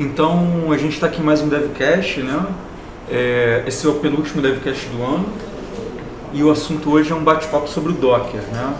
Então a gente está aqui mais um DevCast, né? É, esse é o penúltimo DevCast do ano e o assunto hoje é um bate-papo sobre o Docker, né?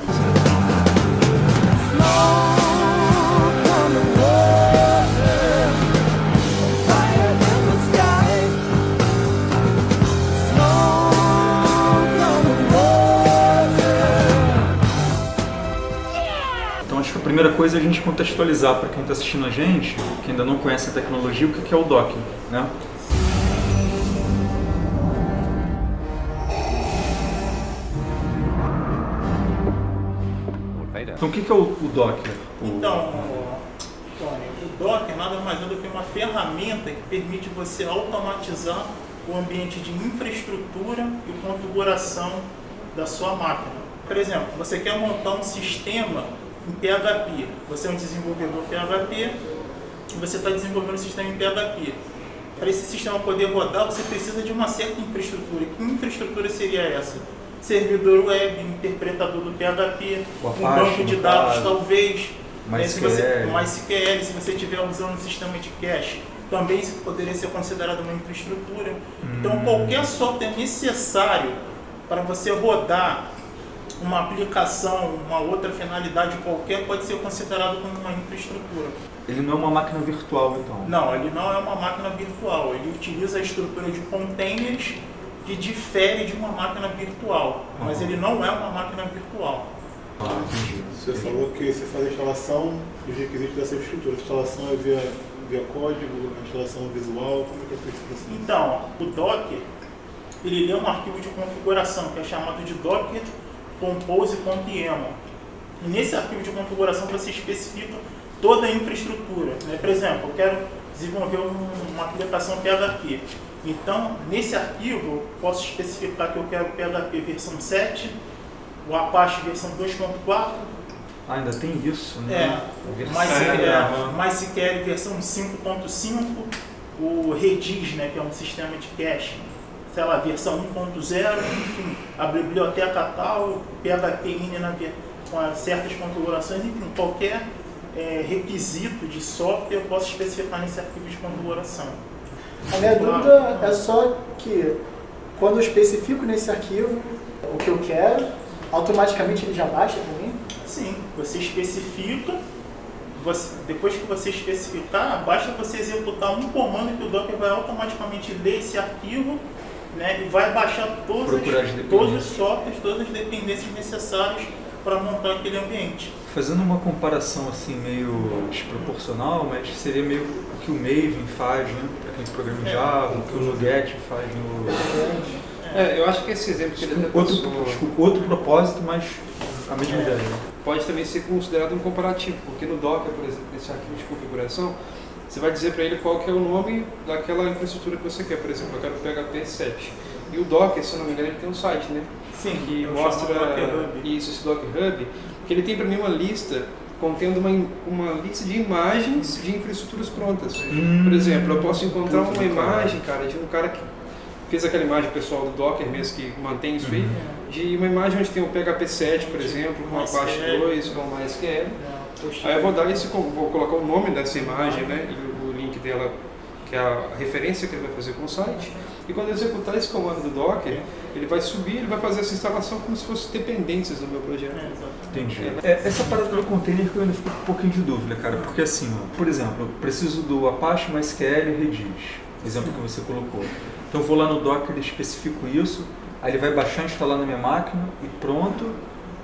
Primeira coisa é a gente contextualizar para quem está assistindo a gente, que ainda não conhece a tecnologia, o que é o Docker, né? Então o que é o, o Docker? O- Então, Tony, o Docker nada mais é do que uma ferramenta que permite você automatizar o ambiente de infraestrutura e configuração da sua máquina. Por exemplo, você quer montar um sistema em PHP. Você é um desenvolvedor PHP e você está desenvolvendo um sistema em PHP. Para esse sistema poder rodar, você precisa de uma certa infraestrutura. Que infraestrutura seria essa? Servidor web, interpretador do PHP, um banco de dados, caso. talvez. né, se você, MySQL. Se você estiver usando um sistema de cache, também isso poderia ser considerado uma infraestrutura. Então, Hum. qualquer software necessário para você rodar uma aplicação, uma outra finalidade qualquer, pode ser considerado como uma infraestrutura. Ele não é uma máquina virtual, então. Não, ele não é uma máquina virtual. Ele utiliza a estrutura de containers que difere de uma máquina virtual. Mas Uhum. ele não é uma máquina virtual. Ah, entendi. Você falou que você faz a instalação dos requisitos dessa estrutura. A instalação é via, via código, a instalação visual, como é que é feito processo? Então, o Docker, ele lê um arquivo de configuração que é chamado de Docker Compose.yaml. E nesse arquivo de configuração você especifica toda a infraestrutura. né? Por exemplo, eu quero desenvolver um- uma aplicação PHP. Então, nesse arquivo, eu posso especificar que eu quero PHP versão 7, o Apache versão 2.4, Ah, ainda tem isso, né? é, A versão- MySQL, Aham. MySQL versão 5.5, o Redis, né, que é um sistema de cache, sei lá, versão 1.0, enfim, a biblioteca tal, PHP na com as certas configurações, enfim, qualquer é, requisito de software eu posso especificar nesse arquivo de configuração. A minha dúvida é só que quando eu especifico nesse arquivo o que eu quero, automaticamente ele já baixa para mim? Sim, você especifica, você- depois que você especificar, basta você executar um comando que o Docker vai automaticamente ler esse arquivo né, e vai baixar todas, Procurar as todos os softwares, todas as dependências necessárias para montar aquele ambiente. Fazendo uma comparação assim meio desproporcional, mas seria meio o que o Maven faz, né? Para quem programa em É. Java, o que o Nuget faz no. É, eu acho que esse exemplo que ele até Outro, passou desculpa, outro propósito, mas a mesma É. ideia. pode também ser considerado um comparativo, porque no Docker, por exemplo, nesse arquivo de configuração, você vai dizer para ele qual que é o nome daquela infraestrutura que você quer. Por exemplo, eu quero PHP 7. E o Docker, se eu não me engano, ele tem um site, né? Sim, que mostra chamo Docker Hub. isso, esse Docker Hub, que ele tem para mim uma lista contendo uma, uma lista de imagens de infraestruturas prontas. Hum. Por exemplo, eu posso encontrar uma imagem, cara, de um cara que fez aquela imagem pessoal do Docker mesmo, que mantém isso aí, Uhum. de uma imagem onde tem o PHP 7, por exemplo, com Apache MySQL. 2, com o MySQL. É, poxa. Aí eu vou dar esse, vou colocar o nome dessa imagem, né, e o, link dela, que é a referência que ele vai fazer com o site. E quando eu executar esse comando do Docker, ele vai subir, ele vai fazer essa instalação como se fosse dependências do meu projeto. É, exato. Entendi. É, essa parada do container que eu ainda fico com um pouquinho de dúvida, cara. Porque assim, ó, por exemplo, eu preciso do Apache, MySQL e Redis. Exemplo que você colocou. Então eu vou lá no Docker, especifico isso, aí ele vai baixar e instalar na minha máquina e pronto.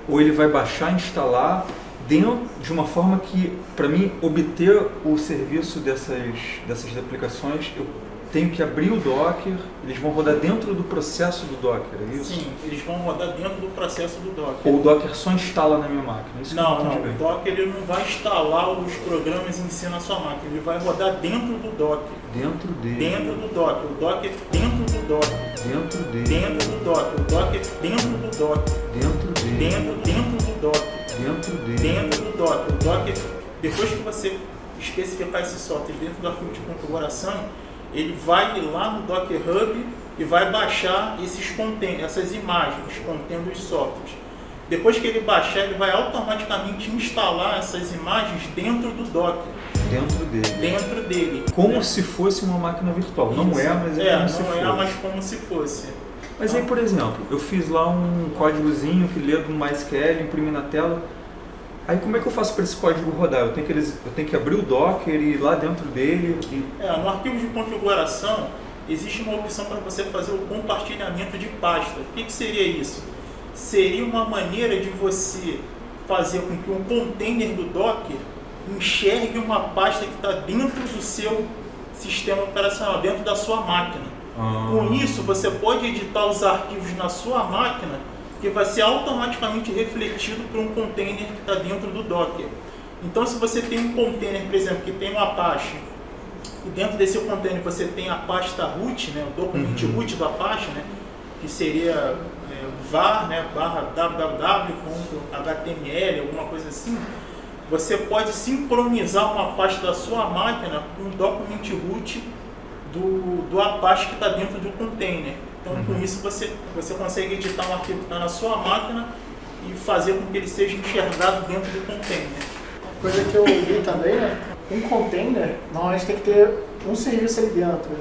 Ou ele vai baixar e instalar dentro de uma forma que, para mim, obter o serviço dessas, dessas aplicações, eu tenho que abrir o Docker, eles vão rodar dentro do processo do Docker, é isso? Sim, eles vão rodar dentro do processo do Docker. Ou o Docker só instala na minha máquina? Isso Não, não. O Docker ele não vai instalar os programas em si na sua máquina. Ele vai rodar dentro do Docker. Dentro dele. Dentro do Docker. O Docker dentro do Docker. Dentro dele. Dentro do Docker. O Docker dentro do Docker. Dentro dele. Dentro, dentro do Docker. Dentro dele. Dentro do Docker. O Docker, depois que você especificar esse software dentro do arquivo de configuração, ele vai ir lá no Docker Hub e vai baixar esses conten essas imagens contendo os softwares. Depois que ele baixar, ele vai automaticamente instalar essas imagens dentro do Docker. dentro dele. dentro dele. Como né? se fosse uma máquina virtual. Não Isso. é, mas é, é, como não se é, fosse. mas como se fosse. Mas aí, por exemplo, eu fiz lá um códigozinho que lê do MySQL, imprimi na tela. Aí como é que eu faço para esse código rodar? Eu tenho, que, eles- eu tenho que abrir o Docker e ir lá dentro dele. e- É, no arquivo de configuração existe uma opção para você fazer o compartilhamento de pasta. O que, que seria isso? Seria uma maneira de você fazer com que um container do Docker enxergue uma pasta que está dentro do seu sistema operacional, dentro da sua máquina. Ah. Com isso, você pode editar os arquivos na sua máquina que vai ser automaticamente refletido por um container que está dentro do Docker. Então, se você tem um container, por exemplo, que tem um Apache, e dentro desse container você tem a pasta root, né, o documento Uhum. root do Apache, né, que seria é, var, né, barra www.html, alguma coisa assim, você pode sincronizar uma pasta da sua máquina com o document root do, do Apache que está dentro do container. Então, Uhum. com isso, você, você consegue editar um arquivo que está na sua máquina e fazer com que ele seja enxergado dentro do container. Coisa que eu vi também, né? Um container, normalmente tem que ter um serviço ali dentro.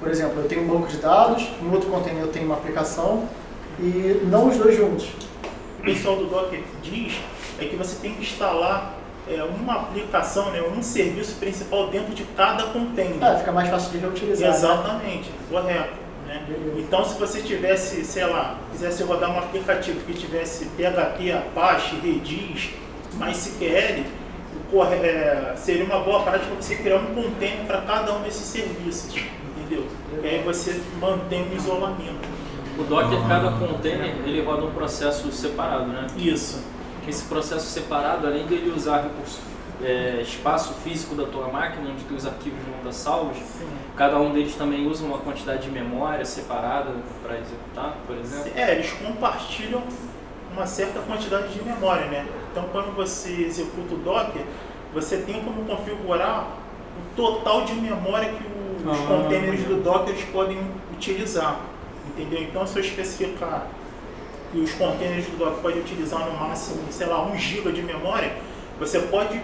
Por exemplo, eu tenho um banco de dados, em outro container eu tenho uma aplicação e não os dois juntos. O pessoal do Docker diz é que você tem que instalar é, uma aplicação, né, um serviço principal dentro de cada container. Ah, fica mais fácil de reutilizar. né? Exatamente, correto. Né? Então, se você tivesse, sei lá, quisesse rodar um aplicativo que tivesse PHP, Apache, Redis, MySQL, é, seria uma boa prática você criar um container para cada um desses serviços, entendeu? E aí você mantém o isolamento. O Docker, cada container, ele roda um processo separado, né? Isso. Esse processo separado, além dele usar recurso, é, espaço físico da tua máquina, onde teus arquivos vão estar salvos, Sim. cada um deles também usa uma quantidade de memória separada para executar, por exemplo. É, eles compartilham uma certa quantidade de memória, né? Então, quando você executa o Docker, você tem como configurar o total de memória que os Ah. containers do Docker podem utilizar, entendeu? Então, se eu especificar que os containers do Docker podem utilizar no máximo, sei lá, 1 GB de memória, você pode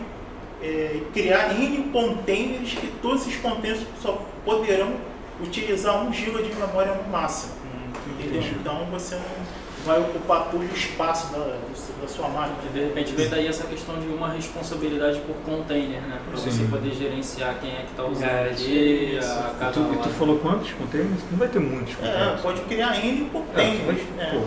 é, criar N containers que todos esses containers só poderão utilizar 1 GB de memória no máximo. Entendeu? Entendi. Então você não vai ocupar todo o espaço da, da sua máquina. E de repente vem daí essa questão de uma responsabilidade por container, né? Para você poder gerenciar quem é que está usando É, E cada tu, e tu hora. falou quantos containers? Não vai ter muitos É, containers. pode criar N É, tu containers. vai- né?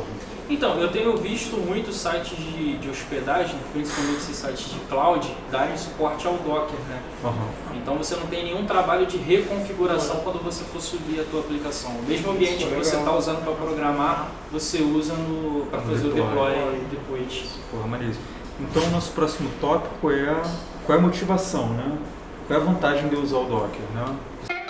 Então, eu tenho visto muitos sites de, de hospedagem, principalmente esses sites de cloud, darem suporte ao Docker, né? aham. Então você não tem nenhum trabalho de reconfiguração quando você for subir a tua aplicação. O mesmo ambiente que você está usando para programar, você usa para fazer o deploy. deploy depois. Porra, maneiríssimo. Então, o nosso próximo tópico é qual é a motivação, né? Qual é a vantagem de usar o Docker, né?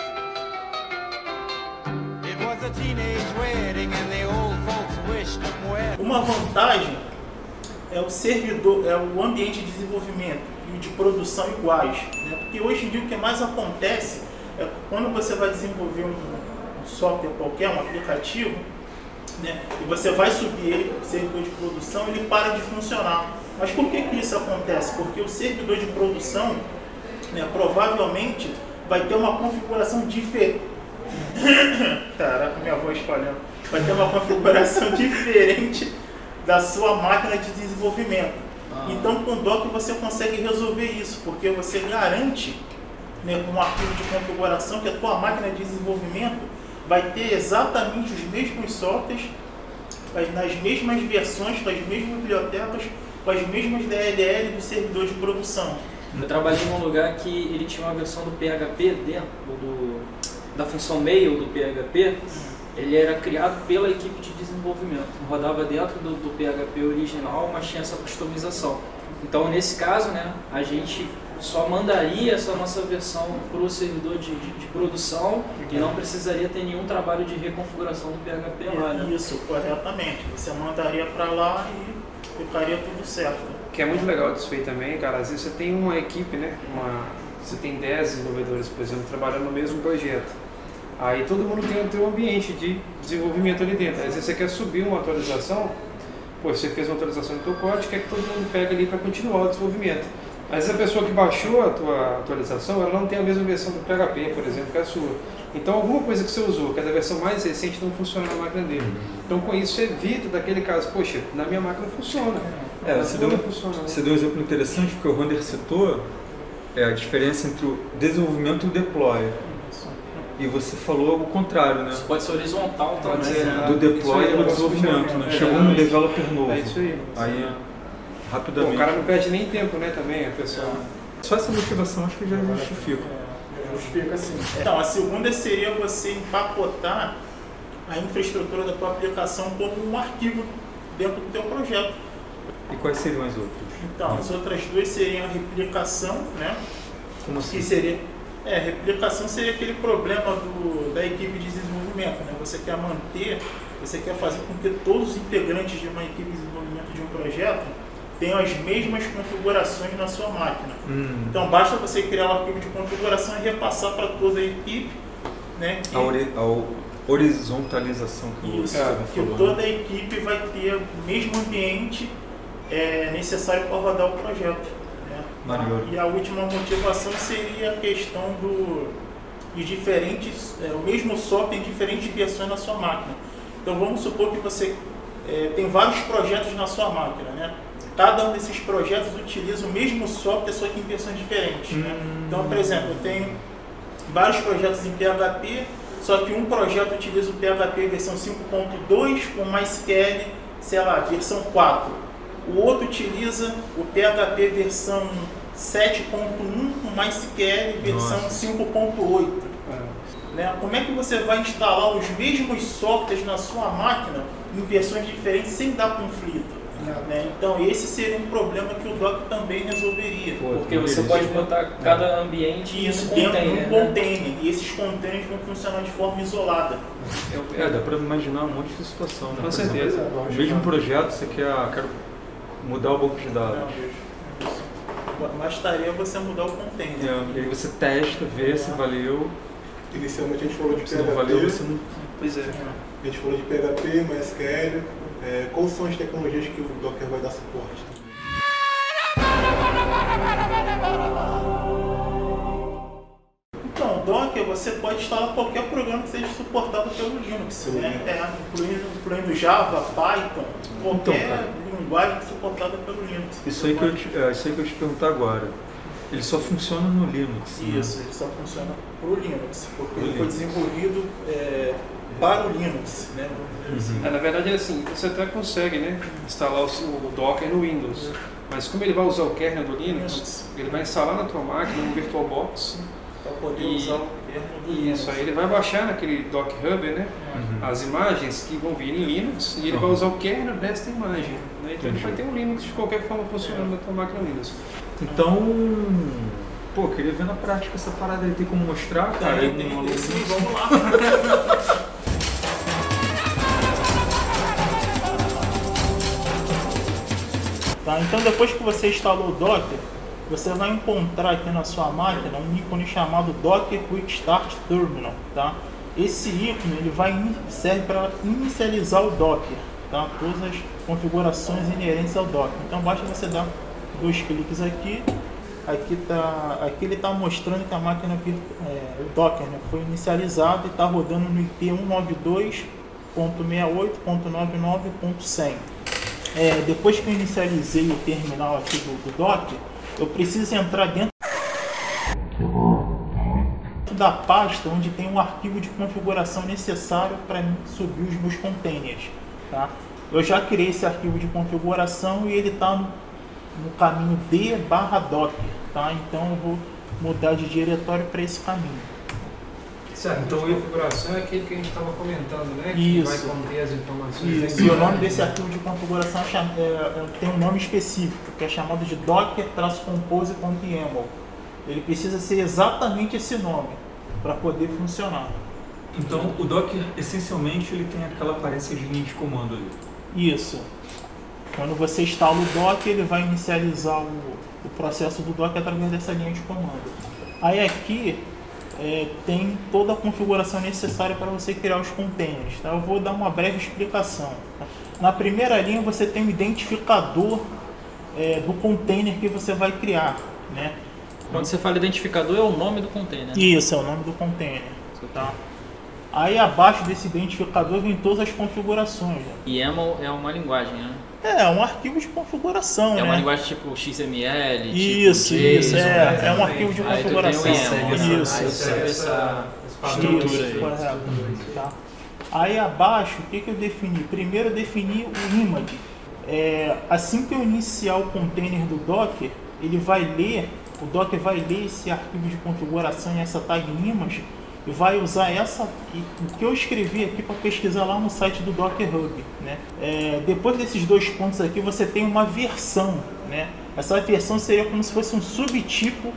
Vantagem é o servidor, é o ambiente de desenvolvimento e de produção iguais. Né? Porque hoje em dia o que mais acontece é quando você vai desenvolver um, um software qualquer, um aplicativo, né? e você vai subir ele para o servidor de produção, ele para de funcionar. Mas por que, que isso acontece? Porque o servidor de produção né, provavelmente vai ter uma configuração diferente. Caraca, minha voz falhando. Vai ter uma configuração diferente da sua máquina de desenvolvimento. Ah. Então, com Docker você consegue resolver isso, porque você garante né, com um arquivo de configuração que a tua máquina de desenvolvimento vai ter exatamente os mesmos softwares, nas mesmas versões, com as mesmas bibliotecas, com as mesmas DLL do servidor de produção. Eu trabalhei num lugar que ele tinha uma versão do PHP dentro do, da função mail do PHP. Ele era criado pela equipe de desenvolvimento. Rodava dentro do, do PHP original, mas tinha essa customização. Então, nesse caso, né, a gente só mandaria essa nossa versão para o servidor de, de- de produção e não precisaria ter nenhum trabalho de reconfiguração do PHP lá. Né? Isso, corretamente. Você mandaria para lá e ficaria tudo certo. O que é muito legal disso aí também, cara, às vezes você tem uma equipe, né? Uma, você tem 10 desenvolvedores, por exemplo, trabalhando no mesmo projeto. Aí todo mundo tem o seu ambiente de desenvolvimento ali dentro. Às vezes você quer subir uma atualização, pô, você fez uma atualização no teu código, quer que todo mundo pegue ali para continuar o desenvolvimento. Mas a pessoa que baixou a tua atualização, ela não tem a mesma versão do PHP, por exemplo, que a sua. Então alguma coisa que você usou, que é da versão mais recente, não funciona na máquina dele. Então com isso você evita daquele caso, poxa, na minha máquina funciona. É, você deu, funciona. né? você deu um exemplo interessante, porque o Ronder citou é, a diferença entre o desenvolvimento e o deploy. E você falou o contrário, né? Isso pode ser horizontal Pode também, ser, né? Do Isso deploy ao eu desenvolvimento, né? é, Chegou é, um é. developer novo. É isso aí. Aí, Pô, rapidamente. o cara não perde nem tempo, né, também, a pessoa. Só essa motivação acho que já justifica. Justifica assim. Então, a segunda seria você empacotar a infraestrutura da tua aplicação como um arquivo dentro do teu projeto. E quais seriam as outras? Então, as outras duas seriam a replicação, né? Como assim? Que seria. É, replicação seria aquele problema do, da equipe de desenvolvimento, né? Você quer manter, você quer fazer com que todos os integrantes de uma equipe de desenvolvimento de um projeto tenham as mesmas configurações na sua máquina. Hum, Então basta você criar um arquivo de configuração e repassar para toda a equipe, né? que- a, ori- a horizontalização que o Isso, que falou. toda a equipe vai ter o mesmo ambiente é, necessário para rodar o projeto. Né? Maneiro. E a última motivação seria a questão do, de diferentes, é, o mesmo software em diferentes versões na sua máquina. Então vamos supor que você é, tem vários projetos na sua máquina, né? Cada um desses projetos utiliza o mesmo software, só que em versões diferentes. né? Então, por exemplo, eu tenho vários projetos em PHP, só que um projeto utiliza o PHP versão 5.2 com MySQL, sei lá, versão 4. O outro utiliza o PHP versão 7.1 com MySQL versão Nossa. 5.8. Né? Como é que você vai instalar os mesmos softwares na sua máquina em versões diferentes sem dar conflito? né? Então esse seria um problema que o Docker também resolveria. Pô, Porque você beleza. pode botar cada ambiente em Isso um dentro de container, um né? container. E esses containers vão funcionar de forma isolada. É, dá pra imaginar um monte de situação, né? Com Por certeza. exemplo, O mesmo projeto, você quer, quero mudar o banco de dados. Bastaria você mudar o container. É, e aí você testa, vê se valeu, Inicialmente a gente falou de se não valeu, PHP, você não... Pois é. a gente falou de PHP, MySQL. É, quais são as tecnologias que o Docker vai dar suporte? Então, Docker você pode instalar qualquer programa que seja suportado pelo Linux, né? É, incluindo, incluindo Java, Python, qualquer Então. Linguagem suportada pelo Linux. Isso aí, que eu te, é, isso aí que eu te perguntar agora. Ele só funciona no Linux. né? Isso, ele só funciona para o Linux, porque Pro ele foi Linux. desenvolvido é, para o Linux, né? Assim. É, na verdade é assim, você até consegue né, instalar o, o Docker no Windows, mas como ele vai usar o kernel do Linux, ele vai instalar na tua máquina um VirtualBox Para poder E- usar o Linux. isso aí ele vai baixar naquele Docker Hub né, Uhum. as imagens que vão vir em Linux e ele vai Uhum. usar o kernel desta imagem. Né, então ele Entendi. vai ter um Linux de qualquer forma funcionando na tua máquina Windows. Então, pô, queria ver na prática essa parada aí. Tem como mostrar, cara? Tem, Eu tem, tem sim, vamos lá. Tá, então depois que você instalou o Docker, você vai encontrar aqui na sua máquina um ícone chamado Docker Quick Start Terminal, tá? Esse ícone ele vai serve para inicializar o Docker, tá? Todas as configurações inerentes ao Docker. Então basta você dar dois cliques aqui. Aqui tá, aqui ele está mostrando que a máquina é, o Docker né, foi inicializado e está rodando no IP 192.68.99.100. É, depois que eu inicializei o terminal aqui do, do Docker, eu preciso entrar dentro da pasta onde tem um arquivo de configuração necessário para subir os meus containers. Tá? Eu já criei esse arquivo de configuração e ele está no, no caminho D barra Docker. Tá? Então eu vou mudar de diretório para esse caminho. Certo, Então, então a configuração é aquele que a gente estava comentando, né? Isso. Que vai conter as informações. Isso. E o nome desse arquivo de configuração é- é- tem um nome específico, que é chamado de docker-compose.yaml. Ele precisa ser exatamente esse nome para poder funcionar. Então, o Docker, essencialmente, ele tem aquela aparência de linha de comando ali. Isso. Quando você instala o Docker, ele vai inicializar o, o processo do Docker através dessa linha de comando. Aí aqui é, tem toda a configuração necessária para você criar os containers. Tá? Eu vou dar uma breve explicação. tá? Na primeira linha você tem o identificador é, do container que você vai criar. né? Quando você fala identificador, é o nome do container. Isso, é o nome do container. Tá? Aí abaixo desse identificador vem todas as configurações. né? YAML é uma linguagem, né? É, é um arquivo de configuração, É né? uma linguagem tipo XML, Isso, tipo isso, é, é um arquivo de Aí tu tem o configuração. YAML, né? Isso. Aí segue essa Isso, estrutura aí. correto. Tá. Aí abaixo, o que, que eu defini? Primeiro eu defini o image. É, assim que eu iniciar o container do Docker, ele vai ler, o Docker vai ler esse arquivo de configuração e essa tag image e vai usar essa, o que eu escrevi aqui para pesquisar lá no site do Docker Hub. Né? É, depois desses dois pontos aqui, você tem uma versão. Né? Essa versão seria como se fosse um subtipo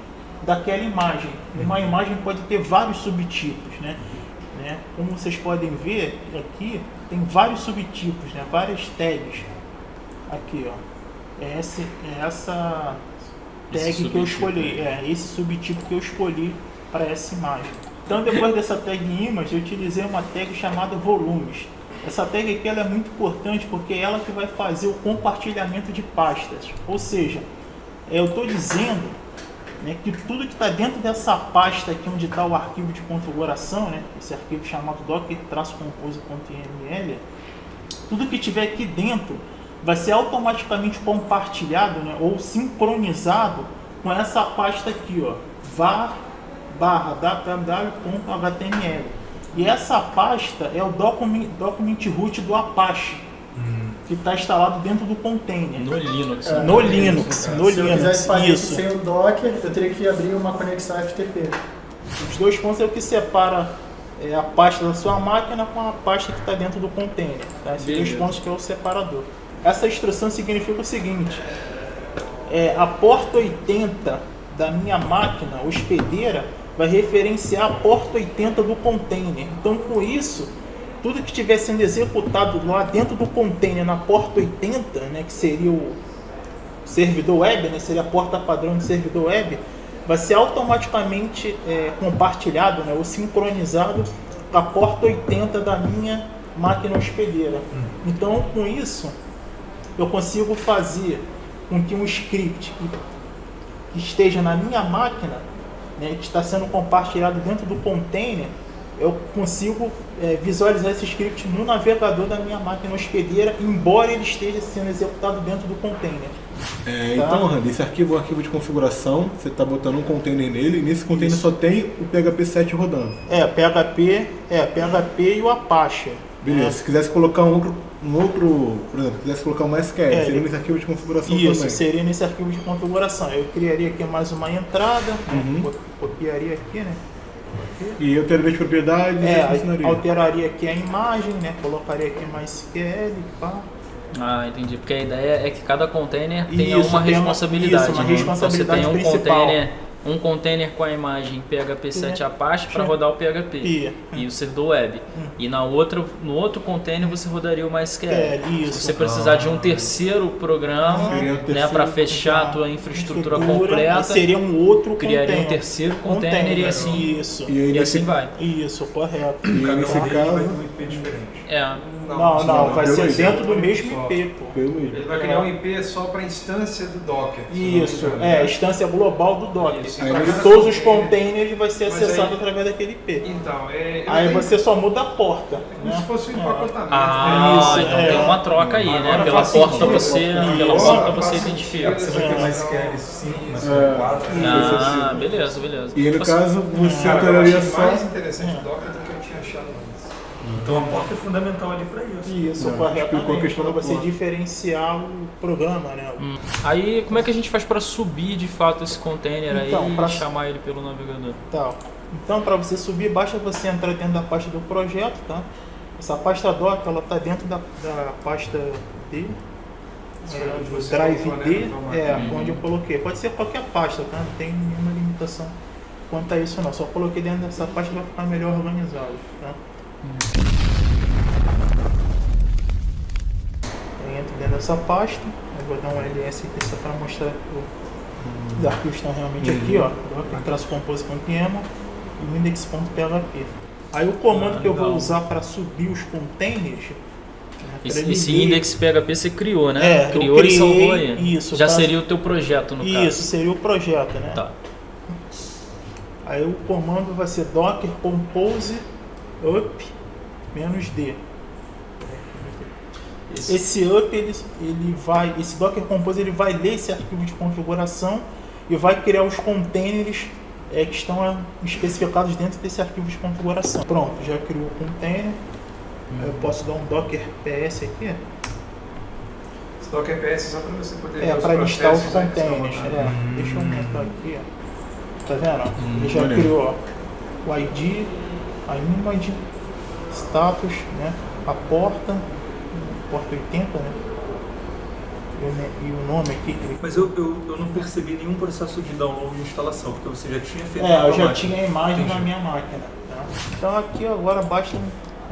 daquela imagem. Uma imagem pode ter vários subtipos, né? né? Como vocês podem ver aqui, tem vários subtipos, né? Várias tags. Aqui, ó. É essa, é essa tag Esse que eu escolhi. É esse subtipo que eu escolhi para essa imagem. Então, depois dessa tag image, eu utilizei uma tag chamada volumes. Essa tag aqui ela é muito importante porque é ela que vai fazer o compartilhamento de pastas. Ou seja, eu estou dizendo né, que tudo que está dentro dessa pasta aqui onde está o arquivo de configuração, né, esse arquivo chamado docker-compose.ml, tudo que tiver aqui dentro vai ser automaticamente compartilhado né, ou sincronizado com essa pasta aqui, ó, var barra www.html. E essa pasta é o document, document root do Apache, que está instalado dentro do container. No Linux. É. No Linux, no Se eu Linux, quisesse fazer isso sem o Docker, eu teria que abrir uma conexão FTP. Os dois pontos é o que separa é, a pasta da sua máquina com a pasta que está dentro do container. Tá? Esses dois Beleza. pontos que é o separador. Essa instrução significa o seguinte: é, a porta 80 da minha máquina hospedeira vai referenciar a porta 80 do container. Então, com isso, tudo que estiver sendo executado lá dentro do container na porta 80, né, que seria o servidor web, né, seria a porta padrão do servidor web, vai ser automaticamente é, compartilhado né, ou sincronizado com a porta 80 da minha máquina hospedeira. Então, com isso, eu consigo fazer com que um script que, que esteja na minha máquina, né, que está sendo compartilhado dentro do container, eu consigo é, visualizar esse script no navegador da minha máquina hospedeira, embora ele esteja sendo executado dentro do container. É, Tá. então, Randy, esse arquivo é um arquivo de configuração, você está botando um container nele, e nesse container só tem o PHP 7 rodando. É, PHP, é, PHP e o Apache. Beleza, se quisesse colocar um outro, um outro por exemplo, quisesse colocar uma SQL, É, seria nesse arquivo de configuração Isso, também. seria nesse arquivo de configuração. Eu criaria aqui mais uma entrada, né, Uhum. co- copiaria aqui, né? E alteraria de propriedades e É, ensinaria. alteraria aqui a imagem, né? Colocaria aqui mais SQL, pá. Ah, entendi. Porque a ideia é que cada container tenha Isso, uma tem uma- responsabilidade. isso, uma né? responsabilidade então você tem um principal. container, um container com a imagem PHP 7 Apache para rodar o PHP E, e o servidor web. E na outra, no outro container você rodaria o MySQL. É, isso. Se você precisar de um terceiro programa né, terceiro, para fechar a tua infraestrutura completa, Seria um outro criaria um container. terceiro container, e assim, Isso. E aí, e assim vai. Isso, correto. e nesse um deles vai ter caso, um Diferente. É. Não, não, vai ser IP. dentro do mesmo IP, pô. Ele vai criar um IP só para instância do Docker. se não Isso, é, a instância global do Docker. Isso, Aí E você- todos os containers vai ser acessado aí- através daquele IP. Então, é. Aí tenho- você só muda a porta. Como se Né? fosse um É. empacotamento. Ah, Isso, então é. tem uma troca aí, né? Pela porta sentido. você, pela Isso, porta você identifica. Você vai ter É. mais SQL 5, mais É. 4. Ah, beleza, beleza. E no Você- caso, você Cara, eu alteraria só. mais interessante o Docker do que eu tinha achado antes. Então a porta é fundamental ali para isso. Isso, Não, explicou a questão Para da você porta. diferenciar o programa, né? Hum. Aí, como é que a gente faz para subir de fato esse container Então, aí pra- e chamar ele pelo navegador? Tal. Então, para você subir, basta você entrar dentro da pasta do projeto, tá? Essa pasta doc, ela tá dentro da, da pasta D, é, Drive né, D, Tomás? é, Uhum. onde eu coloquei. Pode ser qualquer pasta, tá? Não tem nenhuma limitação quanto a isso não. Só coloquei dentro dessa pasta vai ficar melhor organizado, tá? Eu dessa pasta, eu vou dar um ls aqui só para mostrar que os arquivos estão realmente aqui, ó. Docker traço compose.yaml e o index.php. Aí o comando Ah, que eu vou usar para subir os containers Esse, Pra ele esse index PHP você criou, né? É, criou e salvou criei, aí. isso, Já seria o teu projeto, no Isso, caso. seria o projeto, né? Tá. Aí o comando vai ser docker compose up menos d. Esse up ele, ele vai, esse docker compose ele vai ler esse arquivo de configuração e vai criar os containers é, que estão ah, especificados dentro desse arquivo de configuração. Pronto, já criou o container. Aí Eu posso dar um docker ps aqui. Esse Docker PS só para você poder É, ver os para listar os né, são containers. É, deixa eu aumentar aqui, ó. Tá vendo? Hum, Ele já maneiro. criou ó, o ID, a image, status, né? A porta, porta 80, né? E o, e o nome aqui. Mas eu, eu, eu não percebi nenhum processo de download de instalação, porque você já tinha feito É, eu já automático. tinha a imagem na Entendi. minha máquina. tá? Então aqui agora basta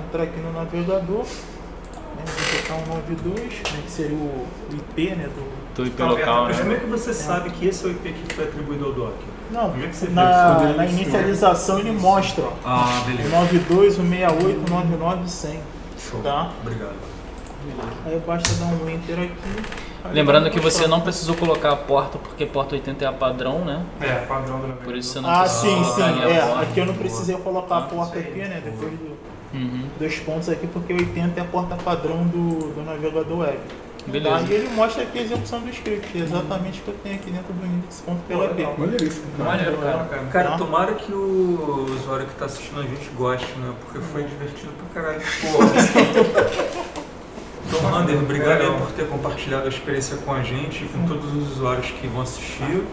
entrar aqui no navegador, né? digitar 192, né? que seria o o IP né? do, Do IP Tá local, Mas né? como é que você sabe que esse é o IP que foi atribuído ao Docker? Não, Onde é que você na, ele na inicialização ele mostra, ó. Ah, O beleza. 92, o 68, o 99 100. Show. Tá? Obrigado. Aí basta dar um enter aqui. aí Lembrando que você não precisou colocar a porta, porque porta 80 é a padrão, né? É, padrão do navegador. Por isso você não Ah, precisa sim, sim. É, aqui eu não precisei colocar a Ah, porta aqui, né? Depois do, Uhum. dois pontos aqui, porque 80 é a porta padrão do, do navegador web. Beleza. E ele mostra aqui a execução do script, exatamente o que eu tenho aqui dentro do index.php. Maneiríssimo, cara. Maneiro, cara. Cara, Tá. tomara que o usuário que tá assistindo a gente goste, né? Porque foi divertido pra caralho. Porra. Tom Under, obrigado aí por ter compartilhado a experiência com a gente e com todos os usuários que vão assistir.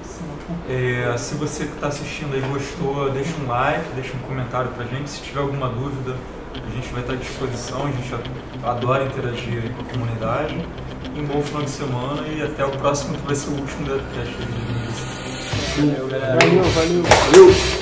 É, se você que está assistindo aí gostou, deixa um like, deixa um comentário pra gente. Se tiver alguma dúvida, a gente vai estar à disposição. A gente adora interagir com a comunidade. Um bom final de semana e até o próximo, que vai ser o último DevCast de 2020. Valeu, galera. Valeu, valeu. Valeu!